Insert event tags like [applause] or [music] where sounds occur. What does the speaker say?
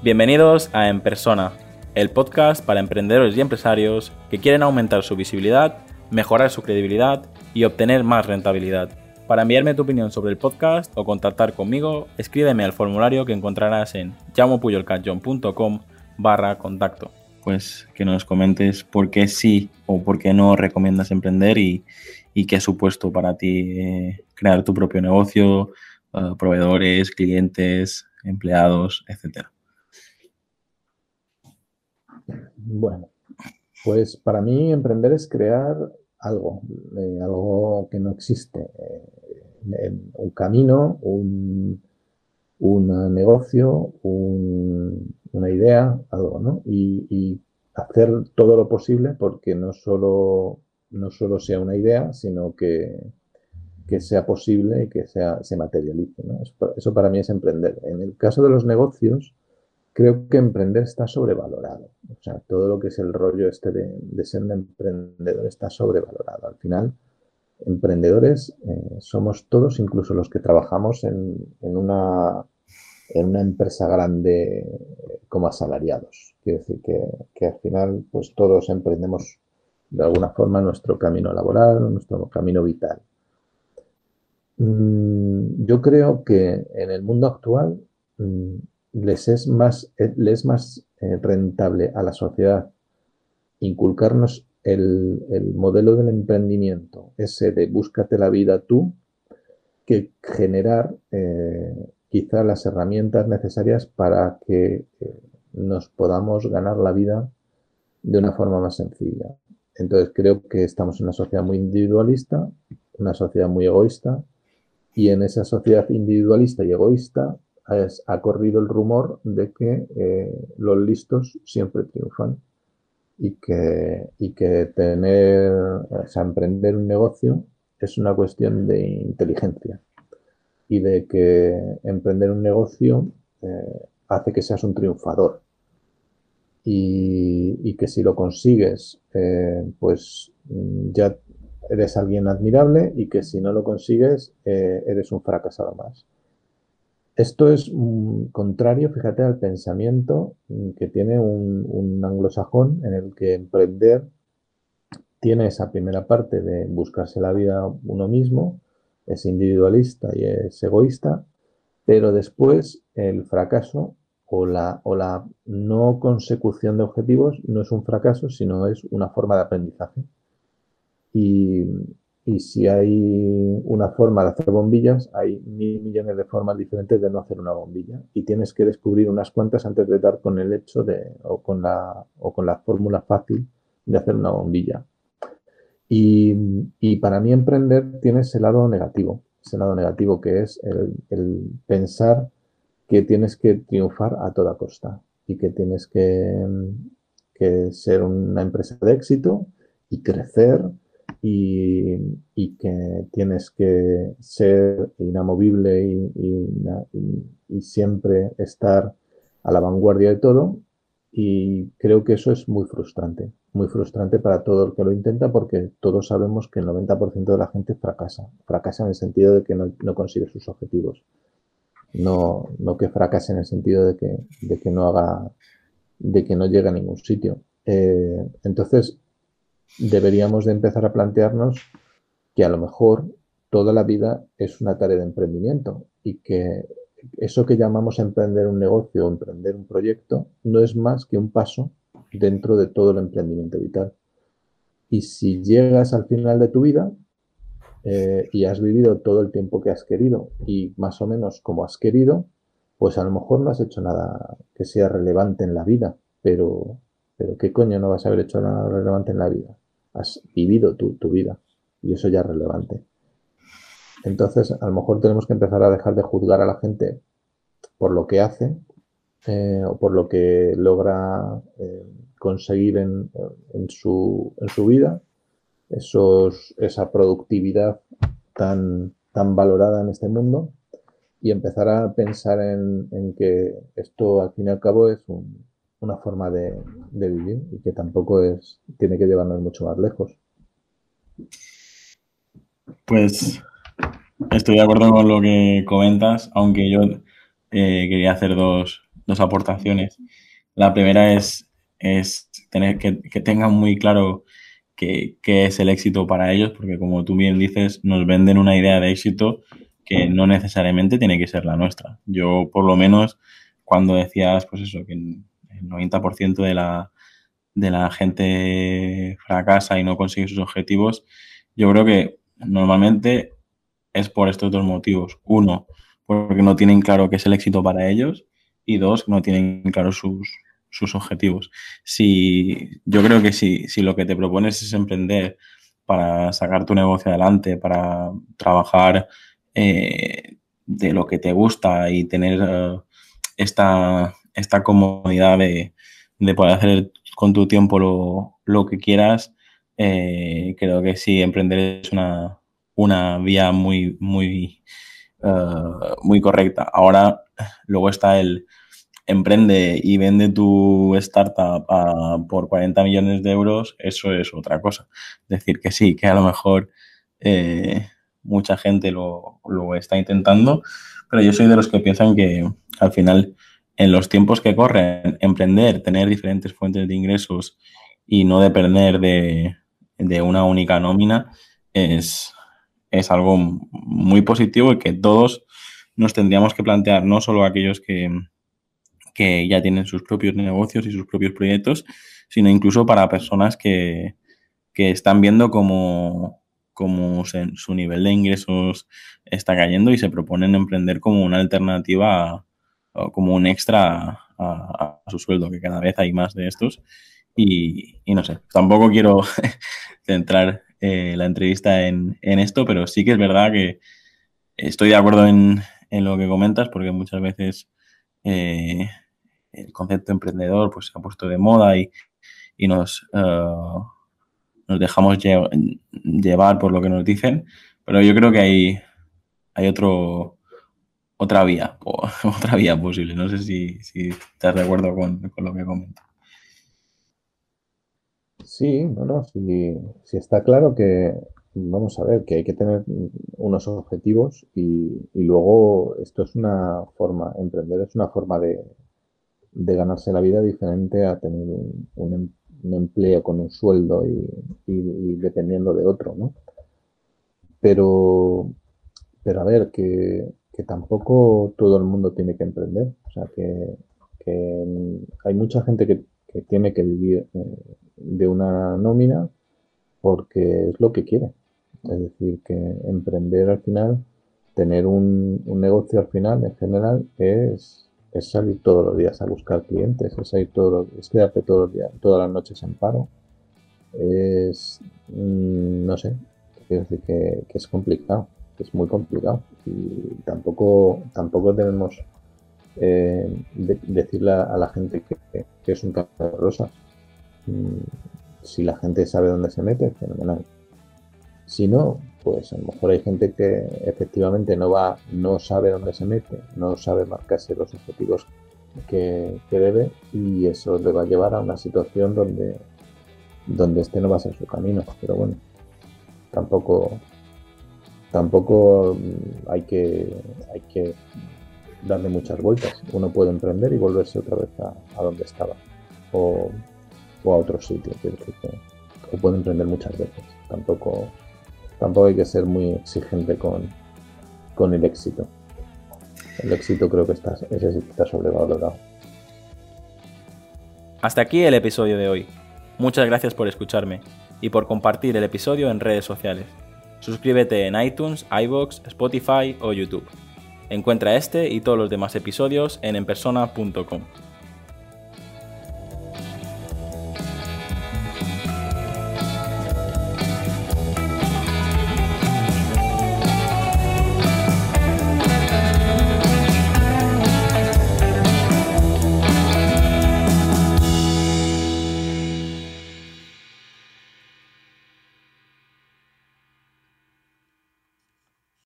Bienvenidos a En Persona, el podcast para emprendedores y empresarios que quieren aumentar su visibilidad, mejorar su credibilidad y obtener más rentabilidad. Para enviarme tu opinión sobre el podcast o contactar conmigo, escríbeme al formulario que encontrarás en llamopuyolcanchon.com barra contacto. Pues que nos comentes por qué sí o por qué no recomiendas emprender y, qué ha supuesto para ti eh, crear tu propio negocio, eh, proveedores, clientes, empleados, etcétera. Bueno, pues para mí emprender es crear algo, eh, algo que no existe, eh, un camino, un, negocio, una idea, algo, ¿no? Y, hacer todo lo posible porque no solo, no solo sea una idea, sino que, que sea posible y que sea, se materialice, ¿no? eso para mí es emprender. En el caso de los negocios, creo que emprender está sobrevalorado. O sea, todo lo que es el rollo este de, ser un emprendedor está sobrevalorado. Al final, emprendedores eh, somos todos, incluso los que trabajamos en, una, en una empresa grande eh, como asalariados. Quiero decir que, al final, pues todos emprendemos de alguna forma nuestro camino laboral, nuestro camino vital. Mm, yo creo que en el mundo actual mm, les es más, eh, les más eh, rentable a la sociedad inculcarnos el, modelo del emprendimiento, ese de búscate la vida tú, que generar eh, quizá las herramientas necesarias para que nos podamos ganar la vida de una forma más sencilla. Entonces creo que estamos en una sociedad muy individualista, una sociedad muy egoísta, y en esa sociedad individualista y egoísta ha corrido el rumor de que eh, los listos siempre triunfan y que, y que tener, emprender un negocio es una cuestión de inteligencia y de que emprender un negocio eh, hace que seas un triunfador y, que si lo consigues, eh, pues ya eres alguien admirable y que si no lo consigues, eres un fracasado más. Esto es contrario, fíjate, al pensamiento mm, que tiene un, anglosajón en el que emprender tiene esa primera parte de buscarse la vida uno mismo, es individualista y es egoísta, pero después el fracaso o la, o la no consecución de objetivos no es un fracaso, sino es una forma de aprendizaje. Y, y si hay una forma de hacer bombillas, hay mil millones de formas diferentes de no hacer una bombilla. Y tienes que descubrir unas cuantas antes de dar con el hecho de, o con la, o con la fórmula fácil de hacer una bombilla. Y, para mí emprender tiene ese lado negativo, ese lado negativo que es el, pensar que tienes que triunfar a toda costa y que tienes que, que ser una empresa de éxito y crecer y, que tienes que ser inamovible y, siempre estar a la vanguardia de todo. Y creo que eso es muy frustrante, muy frustrante para todo el que lo intenta porque todos sabemos que el 90% de la gente fracasa. Fracasa en el sentido de que no, consigue sus objetivos. No, no que fracase en el sentido de que, de que no haga, de que no llegue a ningún sitio. Eh, entonces, deberíamos de empezar a plantearnos que a lo mejor toda la vida es una tarea de emprendimiento y que eso que llamamos emprender un negocio o emprender un proyecto no es más que un paso dentro de todo el emprendimiento vital. Y si llegas al final de tu vida eh, y has vivido todo el tiempo que has querido y más o menos como has querido, pues a lo mejor no has hecho nada que sea relevante en la vida, pero, pero ¿qué coño no vas a haber hecho nada relevante en la vida? has vivido tu, vida y eso ya es relevante. Entonces, a lo mejor tenemos que empezar a dejar de juzgar a la gente por lo que hace eh, o por lo que logra eh, conseguir en, su, en, su, vida, esos, esa productividad tan, tan valorada en este mundo y empezar a pensar en, en que esto al fin y al cabo es un, una forma de, vivir y que tampoco es tiene que llevarnos mucho más lejos. Pues estoy de acuerdo con lo que comentas, aunque yo eh, quería hacer dos, dos aportaciones. La primera es, es tener que, que tengan muy claro qué es el éxito para ellos, porque como tú bien dices, nos venden una idea de éxito que no necesariamente tiene que ser la nuestra. Yo, por lo menos, cuando decías, pues eso, que el 90% de la, de la gente fracasa y no consigue sus objetivos, yo creo que normalmente es por estos dos motivos. Uno, porque no tienen claro qué es el éxito para ellos y dos, no tienen claro sus, sus objetivos. Si, yo creo que si, si lo que te propones es emprender para sacar tu negocio adelante, para trabajar eh, de lo que te gusta y tener eh, esta, esta comodidad de, de poder hacer con tu tiempo lo, lo que quieras, eh, creo que sí, emprender es una, una vía muy, muy, uh, muy correcta. Ahora, luego está el emprende y vende tu startup por 40 millones de euros, eso es otra cosa. Decir que sí, que a lo mejor eh, mucha gente lo, lo está intentando, pero yo soy de los que piensan que al final en los tiempos que corren, emprender, tener diferentes fuentes de ingresos y no depender de, una única nómina es, es, algo muy positivo y que todos nos tendríamos que plantear, no solo aquellos que, que ya tienen sus propios negocios y sus propios proyectos, sino incluso para personas que, que están viendo cómo, su nivel de ingresos está cayendo y se proponen emprender como una alternativa como un extra a, su sueldo, que cada vez hay más de estos. Y, no sé, tampoco quiero [laughs] centrar eh, la entrevista en, esto, pero sí que es verdad que estoy de acuerdo en, lo que comentas, porque muchas veces eh, el concepto emprendedor pues, se ha puesto de moda y, nos, uh, nos dejamos llevar por lo que nos dicen, pero yo creo que hay, hay otro otra vía, o, [laughs] otra vía posible. No sé si, si estás de acuerdo con, lo que comento. Sí, bueno, sí, sí, está claro que, vamos a ver, que hay que tener unos objetivos y, luego esto es una forma, emprender es una forma de, ganarse la vida diferente a tener un, em, empleo con un sueldo y, y, dependiendo de otro, ¿no? Pero, pero a ver, que que tampoco todo el mundo tiene que emprender. O sea, que, hay mucha gente que, tiene que vivir eh, de una nómina porque es lo que quiere. Es decir, que emprender al final, tener un, negocio al final, en general, es, salir todos los días a buscar clientes, es salir todos es quedarte todos los días, todas las noches en paro. Es, mm, no sé, quiero decir que es complicado es muy complicado y tampoco, tampoco tenemos eh, decirle a la gente que, es un campo de rosas. Mm, si la gente sabe dónde se mete, fenomenal. Si no, pues a lo mejor hay gente que efectivamente no va, no sabe dónde se mete, no sabe marcarse los objetivos que, debe y eso le va a llevar a una situación donde, donde este no va a ser su camino. Pero bueno, tampoco tampoco mm, hay que, hay que darle muchas vueltas. Uno puede emprender y volverse otra vez a, donde estaba o, a otro sitio. o puede emprender muchas veces. Tampoco, tampoco hay que ser muy exigente con, con el éxito. El éxito creo que está, ese sí está sobrevalorado. Hasta aquí el episodio de hoy. Muchas gracias por escucharme y por compartir el episodio en redes sociales. Suscríbete en iTunes, iBox, Spotify o YouTube. Encuentra este y todos los demás episodios en enpersona.com.